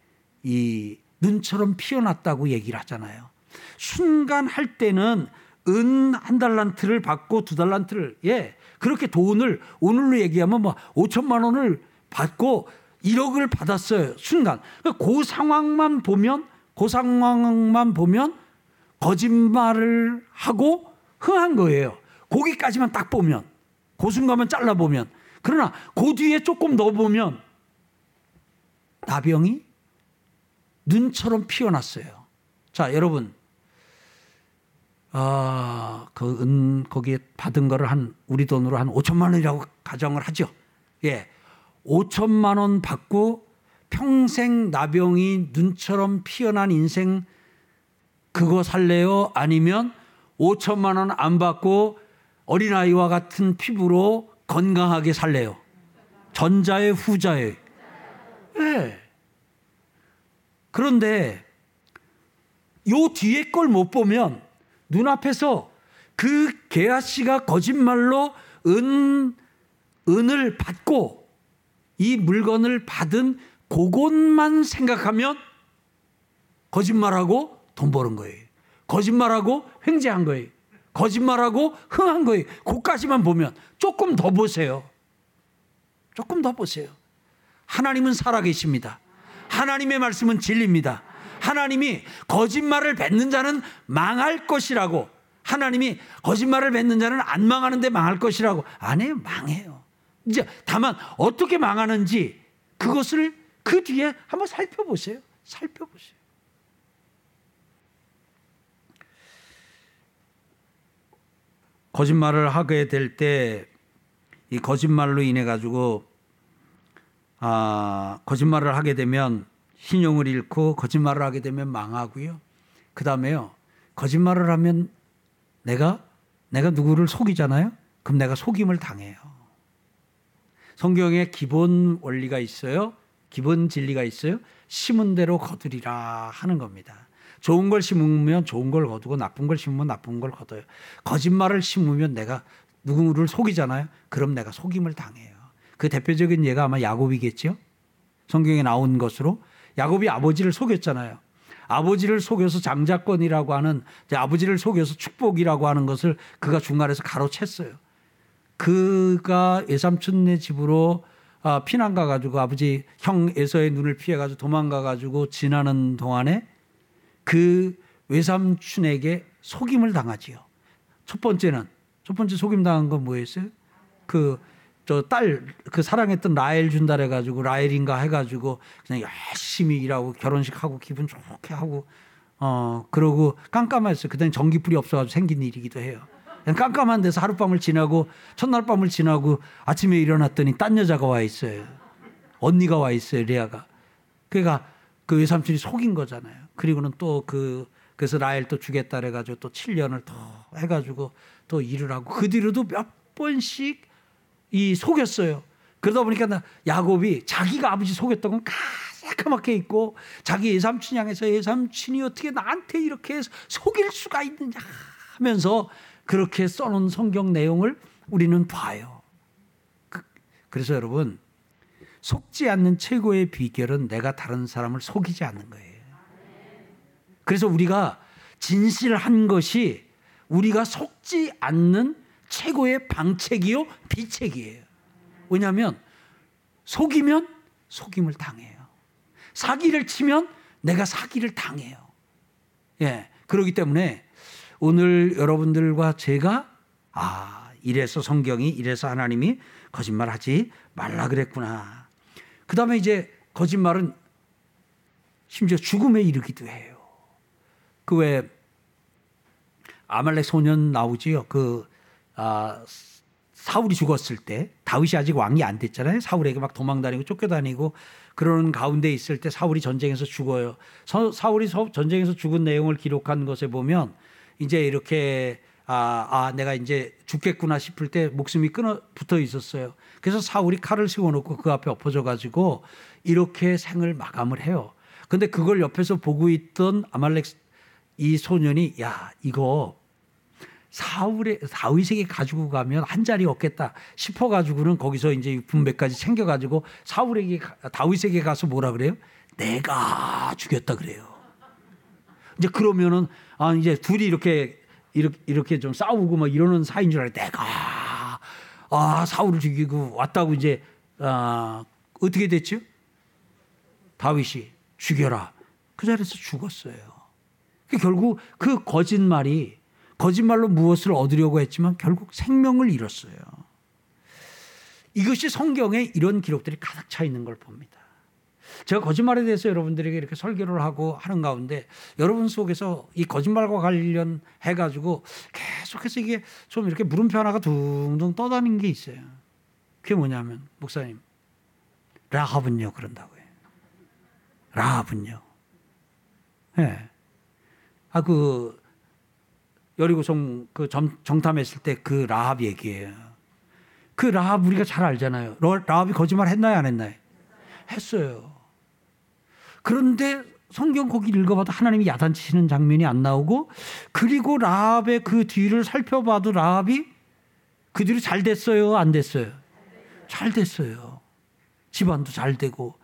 이 눈처럼 피어났다고 얘기를 하잖아요. 순간 할 때는 은 한 달란트를 받고 두 달란트를 예 그렇게 돈을 오늘로 얘기하면 뭐 5천만 원을 받고 1억을 받았어요. 순간. 그 상황만 보면 그 상황만 보면 거짓말을 하고 흥한 거예요. 거기까지만 딱 보면 그 순간만 잘라 보면 그러나 그 뒤에 조금 넣어 보면 나병이 눈처럼 피어났어요. 자, 여러분 아, 그은 거기에 받은 거를 한 우리 돈으로 한 5천만 원이라고 가정을 하죠. 예. 5천만 원 받고 평생 나병이 눈처럼 피어난 인생 그거 살래요? 아니면 5천만 원 안 받고 어린아이와 같은 피부로 건강하게 살래요? 전자의 후자의. 예. 그런데 요 뒤에 걸 못 보면 눈앞에서 그 개아 씨가 거짓말로 은 은을 받고 이 물건을 받은 그것만 생각하면 거짓말하고 돈 버는 거예요. 거짓말하고 횡재한 거예요. 거짓말하고 흥한 거예요. 그까지만 보면 조금 더 보세요. 조금 더 보세요. 하나님은 살아계십니다. 하나님의 말씀은 진리입니다. 하나님이 거짓말을 뱉는 자는 망할 것이라고 하나님이 거짓말을 뱉는 자는 안 망하는데 망할 것이라고 안 해요. 망해요. 이제 다만 어떻게 망하는지 그것을 그 뒤에 한번 살펴보세요. 살펴보세요. 거짓말을 하게 될 때 이 거짓말로 인해 가지고 아 거짓말을 하게 되면 신용을 잃고 거짓말을 하게 되면 망하고요. 그 다음에요. 거짓말을 하면 내가 내가 누구를 속이잖아요. 그럼 내가 속임을 당해요. 성경에 기본 원리가 있어요. 기본 진리가 있어요. 심은 대로 거두리라 하는 겁니다. 좋은 걸 심으면 좋은 걸 거두고 나쁜 걸 심으면 나쁜 걸 거둬요. 거짓말을 심으면 내가 누구를 속이잖아요. 그럼 내가 속임을 당해요. 그 대표적인 예가 아마 야곱이겠죠. 성경에 나온 것으로 야곱이 아버지를 속였잖아요. 아버지를 속여서 장자권이라고 하는 아버지를 속여서 축복이라고 하는 것을 그가 중간에서 가로챘어요. 그가 외삼촌네 집으로 아, 피난 가가지고 아버지 형 에서의 눈을 피해가지고 도망가가지고 지나는 동안에 그 외삼촌에게 속임을 당하지요. 첫 번째는 첫 번째 속임 당한 건 뭐였어요? 그 저 딸 그 사랑했던 라엘 준다 해가지고 라엘인가 해가지고 그냥 열심히 일하고 결혼식 하고 기분 좋게 하고 어 그러고 깜깜했어요. 그때는 전기불이 없어가지고 생긴 일이기도 해요. 그냥 깜깜한 데서 하룻밤을 지나고 첫날 밤을 지나고 아침에 일어났더니 딴 여자가 와 있어요. 언니가 와 있어요. 레아가. 그러니까 그 외삼촌이 속인 거잖아요. 그리고는 또그 그래서 라엘 또 주겠다 그래가지고 또 7년을 더 해가지고 또 일을 하고 그 뒤로도 몇 번씩 이 속였어요. 그러다 보니까 야곱이 자기가 아버지 속였던 건 까맣게 있고 자기 예삼촌 향해서 예삼촌이 어떻게 나한테 이렇게 속일 수가 있느냐 하면서 그렇게 써놓은 성경 내용을 우리는 봐요. 그, 그래서 여러분 속지 않는 최고의 비결은 내가 다른 사람을 속이지 않는 거예요. 그래서 우리가 진실한 것이 우리가 속지 않는 최고의 방책이요 비책이에요. 왜냐하면 속이면 속임을 당해요. 사기를 치면 내가 사기를 당해요. 예. 그렇기 때문에 오늘 여러분들과 제가 아, 이래서 성경이 이래서 하나님이 거짓말하지 말라 그랬구나. 그다음에 이제 거짓말은 심지어 죽음에 이르기도 해요. 그 왜 아말렉 소년 나오지요. 그 아, 사울이 죽었을 때 다윗이 아직 왕이 안 됐잖아요. 사울에게 막 도망다니고 쫓겨다니고 그러는 가운데 있을 때 사울이 전쟁에서 죽어요. 사울이 전쟁에서 죽은 내용을 기록한 것에 보면 이제 이렇게 아, 아, 내가 이제 죽겠구나 싶을 때 목숨이 끊어 붙어 있었어요. 그래서 사울이 칼을 세워놓고 그 앞에 엎어져 가지고 이렇게 생을 마감을 해요. 근데 그걸 옆에서 보고 있던 아말렉 이 소년이 야, 이거 사울의 다윗에게 가지고 가면 한 자리 없겠다 싶어 가지고는 거기서 이제 분배까지 챙겨 가지고 사울에게 다윗에게 가서 뭐라 그래요? 내가 죽였다 그래요. 이제 그러면은 아 이제 둘이 이렇게 이렇게 이렇게 좀 싸우고 막 이러는 사이인 줄 알아. 내가 아 사울을 죽이고 왔다고 이제 아 어떻게 됐죠? 다윗이 죽여라. 그 자리에서 죽었어요. 결국 그 거짓말이 거짓말로 무엇을 얻으려고 했지만 결국 생명을 잃었어요. 이것이 성경에 이런 기록들이 가득 차 있는 걸 봅니다. 제가 거짓말에 대해서 여러분들에게 이렇게 설교를 하고 하는 가운데 여러분 속에서 이 거짓말과 관련해 가지고 계속해서 이게 좀 이렇게 물음표 하나가 둥둥 떠다니는 게 있어요. 그게 뭐냐면 목사님 라합은요 그런다고요. 라합은요. 예. 네. 아그 여리고성 그 정탐했을 때 그 라합 얘기예요. 그 라합 우리가 잘 알잖아요. 라합이 거짓말 했나요, 안 했나요? 했어요. 그런데 성경 거기 읽어봐도 하나님이 야단치시는 장면이 안 나오고 그리고 라합의 그 뒤를 살펴봐도 라합이 그 뒤로 잘 됐어요, 안 됐어요? 잘 됐어요. 집안도 잘 되고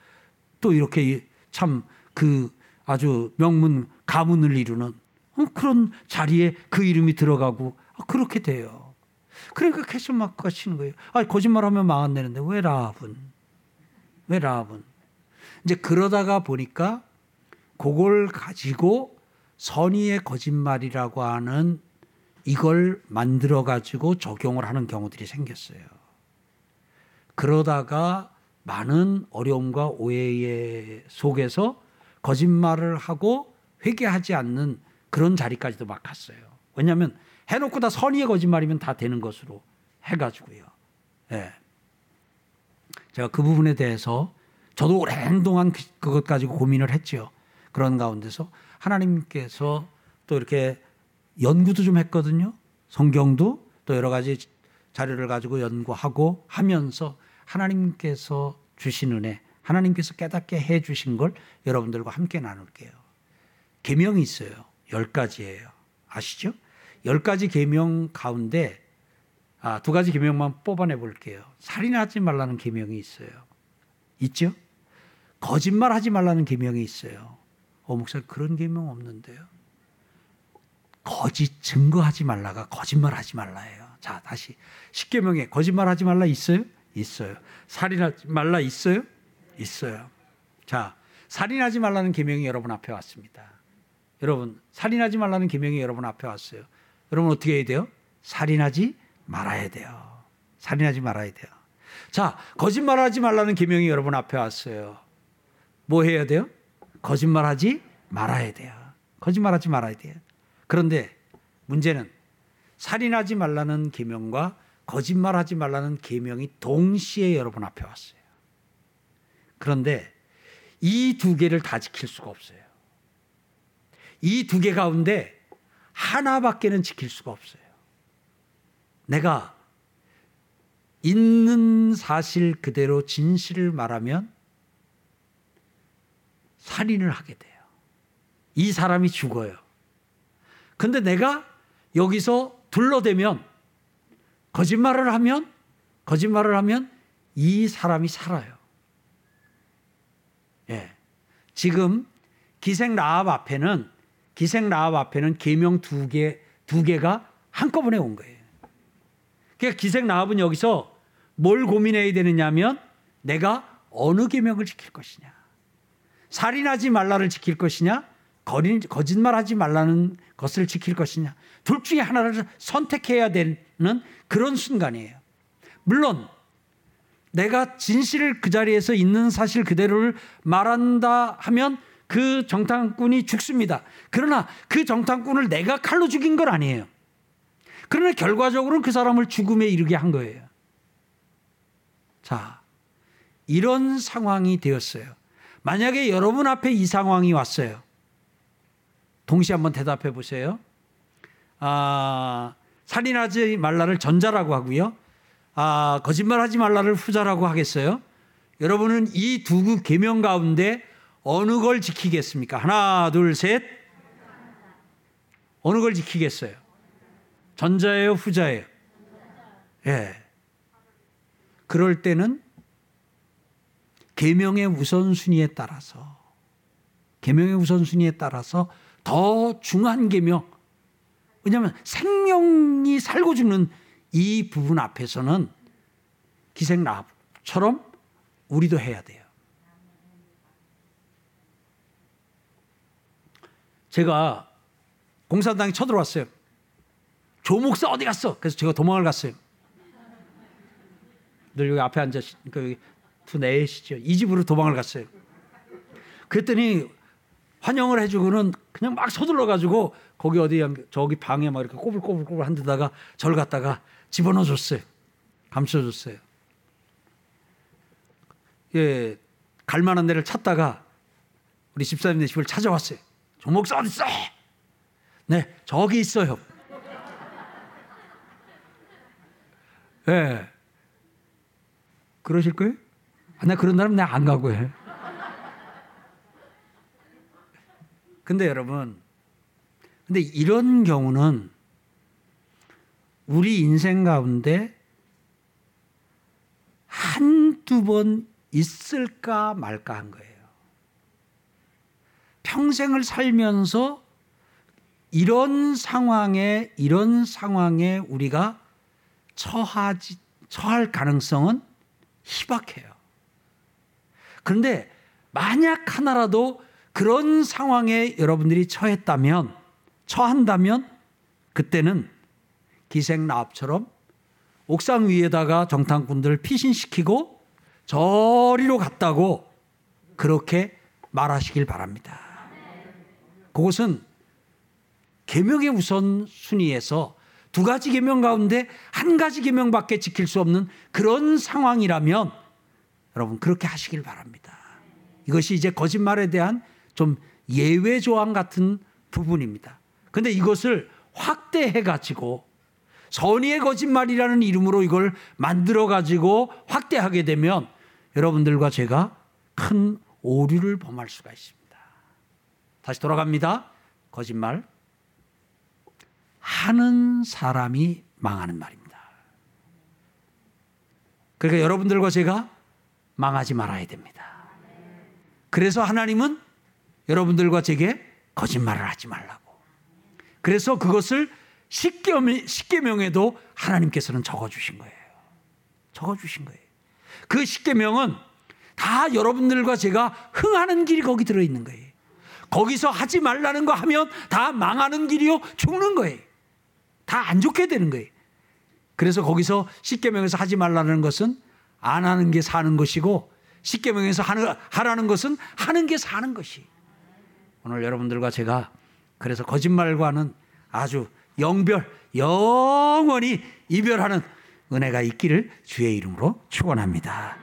또 이렇게 참 그 아주 명문 가문을 이루는 어, 그런 자리에 그 이름이 들어가고 아, 그렇게 돼요. 그러니까 캐션 마크가 치는 거예요. 아, 거짓말하면 망한다는데 왜 라합은? 왜 라합은? 이제 그러다가 보니까 그걸 가지고 선의의 거짓말이라고 하는 이걸 만들어 가지고 적용을 하는 경우들이 생겼어요. 그러다가 많은 어려움과 오해 속에서 거짓말을 하고 회개하지 않는 그런 자리까지도 막 갔어요. 왜냐하면 해놓고 다 선의의 거짓말이면 다 되는 것으로 해가지고요. 예. 제가 그 부분에 대해서 저도 오랜 동안 그, 그것 가지고 고민을 했죠. 그런 가운데서 하나님께서 또 이렇게 연구도 좀 했거든요. 성경도 또 여러 가지 자료를 가지고 연구하고 하면서 하나님께서 주신 은혜, 하나님께서 깨닫게 해 주신 걸 여러분들과 함께 나눌게요. 계명이 있어요. 열 가지예요. 아시죠? 열 가지 계명 가운데 아, 두 가지 계명만 뽑아내 볼게요. 살인하지 말라는 계명이 있어요. 있죠? 거짓말하지 말라는 계명이 있어요. 어 목사 그런 계명 없는데요. 거짓 증거하지 말라가 거짓말하지 말라예요. 자 다시 십계명에 거짓말하지 말라 있어요? 있어요. 살인하지 말라 있어요? 있어요. 자 살인하지 말라는 계명이 여러분 앞에 왔습니다. 여러분 살인하지 말라는 계명이 여러분 앞에 왔어요. 여러분 어떻게 해야 돼요? 살인하지 말아야 돼요. 살인하지 말아야 돼요. 자 거짓말하지 말라는 계명이 여러분 앞에 왔어요. 뭐 해야 돼요? 거짓말하지 말아야 돼요. 거짓말하지 말아야 돼요. 그런데 문제는 살인하지 말라는 계명과 거짓말하지 말라는 계명이 동시에 여러분 앞에 왔어요. 그런데 이 두 개를 다 지킬 수가 없어요. 이 두 개 가운데 하나밖에는 지킬 수가 없어요. 내가 있는 사실 그대로 진실을 말하면 살인을 하게 돼요. 이 사람이 죽어요. 근데 내가 여기서 둘러대면 거짓말을 하면 거짓말을 하면 이 사람이 살아요. 예. 지금 기생 라합 앞에는 기생 라합 앞에는 계명 두 개, 두 개가 한꺼번에 온 거예요. 그러니까 기생 라합은 여기서 뭘 고민해야 되느냐면 내가 어느 계명을 지킬 것이냐. 살인하지 말라를 지킬 것이냐, 거짓말하지 말라는 것을 지킬 것이냐. 둘 중에 하나를 선택해야 되는 그런 순간이에요. 물론 내가 진실을 그 자리에서 있는 사실 그대로를 말한다 하면 그 정탐꾼이 죽습니다. 그러나 그 정탐꾼을 내가 칼로 죽인 건 아니에요. 그러나 결과적으로는 그 사람을 죽음에 이르게 한 거예요. 자, 이런 상황이 되었어요. 만약에 여러분 앞에 이 상황이 왔어요. 동시에 한번 대답해 보세요. 아, 살인하지 말라를 전자라고 하고요. 아, 거짓말하지 말라를 후자라고 하겠어요. 여러분은 이두 계명 가운데 어느 걸 지키겠습니까? 하나, 둘, 셋. 어느 걸 지키겠어요? 전자예요, 후자예요? 예. 네. 그럴 때는 계명의 우선순위에 따라서 계명의 우선순위에 따라서 더 중한 계명 왜냐하면 생명이 살고 죽는 이 부분 앞에서는 기생라합처럼 우리도 해야 돼요. 제가 공산당이 쳐들어왔어요. 조 목사 어디 갔어? 그래서 제가 도망을 갔어요. 늘 여기 앞에 앉아 그 내시죠. 이 집으로 도망을 갔어요. 그랬더니 환영을 해주고는 그냥 막 서둘러 가지고 거기 어디 저기 방에 막 이렇게 꼬불꼬불꼬불 한 데다가 절 갖다가 집어넣어 줬어요. 감춰 줬어요. 예, 갈 만한 데를 찾다가 우리 집사님 네 집을 찾아왔어요. 조 목사 어디 있어? 네, 저기 있어요. 예. 네. 그러실 거예요? 아, 나 그런 날은 내가 안 가고 해. 근데 여러분, 근데 이런 경우는 우리 인생 가운데 한두 번 있을까 말까 한 거예요. 평생을 살면서 이런 상황에, 이런 상황에 우리가 처하지, 처할 가능성은 희박해요. 그런데 만약 하나라도 그런 상황에 여러분들이 처했다면, 처한다면, 그때는 기생나합처럼 옥상 위에다가 정탐꾼들을 피신시키고 저리로 갔다고 그렇게 말하시길 바랍니다. 그것은 계명의 우선 순위에서 두 가지 계명 가운데 한 가지 계명밖에 지킬 수 없는 그런 상황이라면 여러분 그렇게 하시길 바랍니다. 이것이 이제 거짓말에 대한 좀 예외 조항 같은 부분입니다. 근데 이것을 확대해 가지고 선의의 거짓말이라는 이름으로 이걸 만들어 가지고 확대하게 되면 여러분들과 제가 큰 오류를 범할 수가 있습니다. 다시 돌아갑니다. 거짓말. 하는 사람이 망하는 말입니다. 그러니까 여러분들과 제가 망하지 말아야 됩니다. 그래서 하나님은 여러분들과 제게 거짓말을 하지 말라고. 그래서 그것을 십계명, 십계명에도 하나님께서는 적어주신 거예요. 적어주신 거예요. 그 십계명은 다 여러분들과 제가 흥하는 길이 거기 들어있는 거예요. 거기서 하지 말라는 거 하면 다 망하는 길이요, 죽는 거예요. 다 안 좋게 되는 거예요. 그래서 거기서 십계명에서 하지 말라는 것은 안 하는 게 사는 것이고 십계명에서 하라는 것은 하는 게 사는 것이. 오늘 여러분들과 제가 그래서 거짓말과는 아주 영별 영원히 이별하는 은혜가 있기를 주의 이름으로 축원합니다.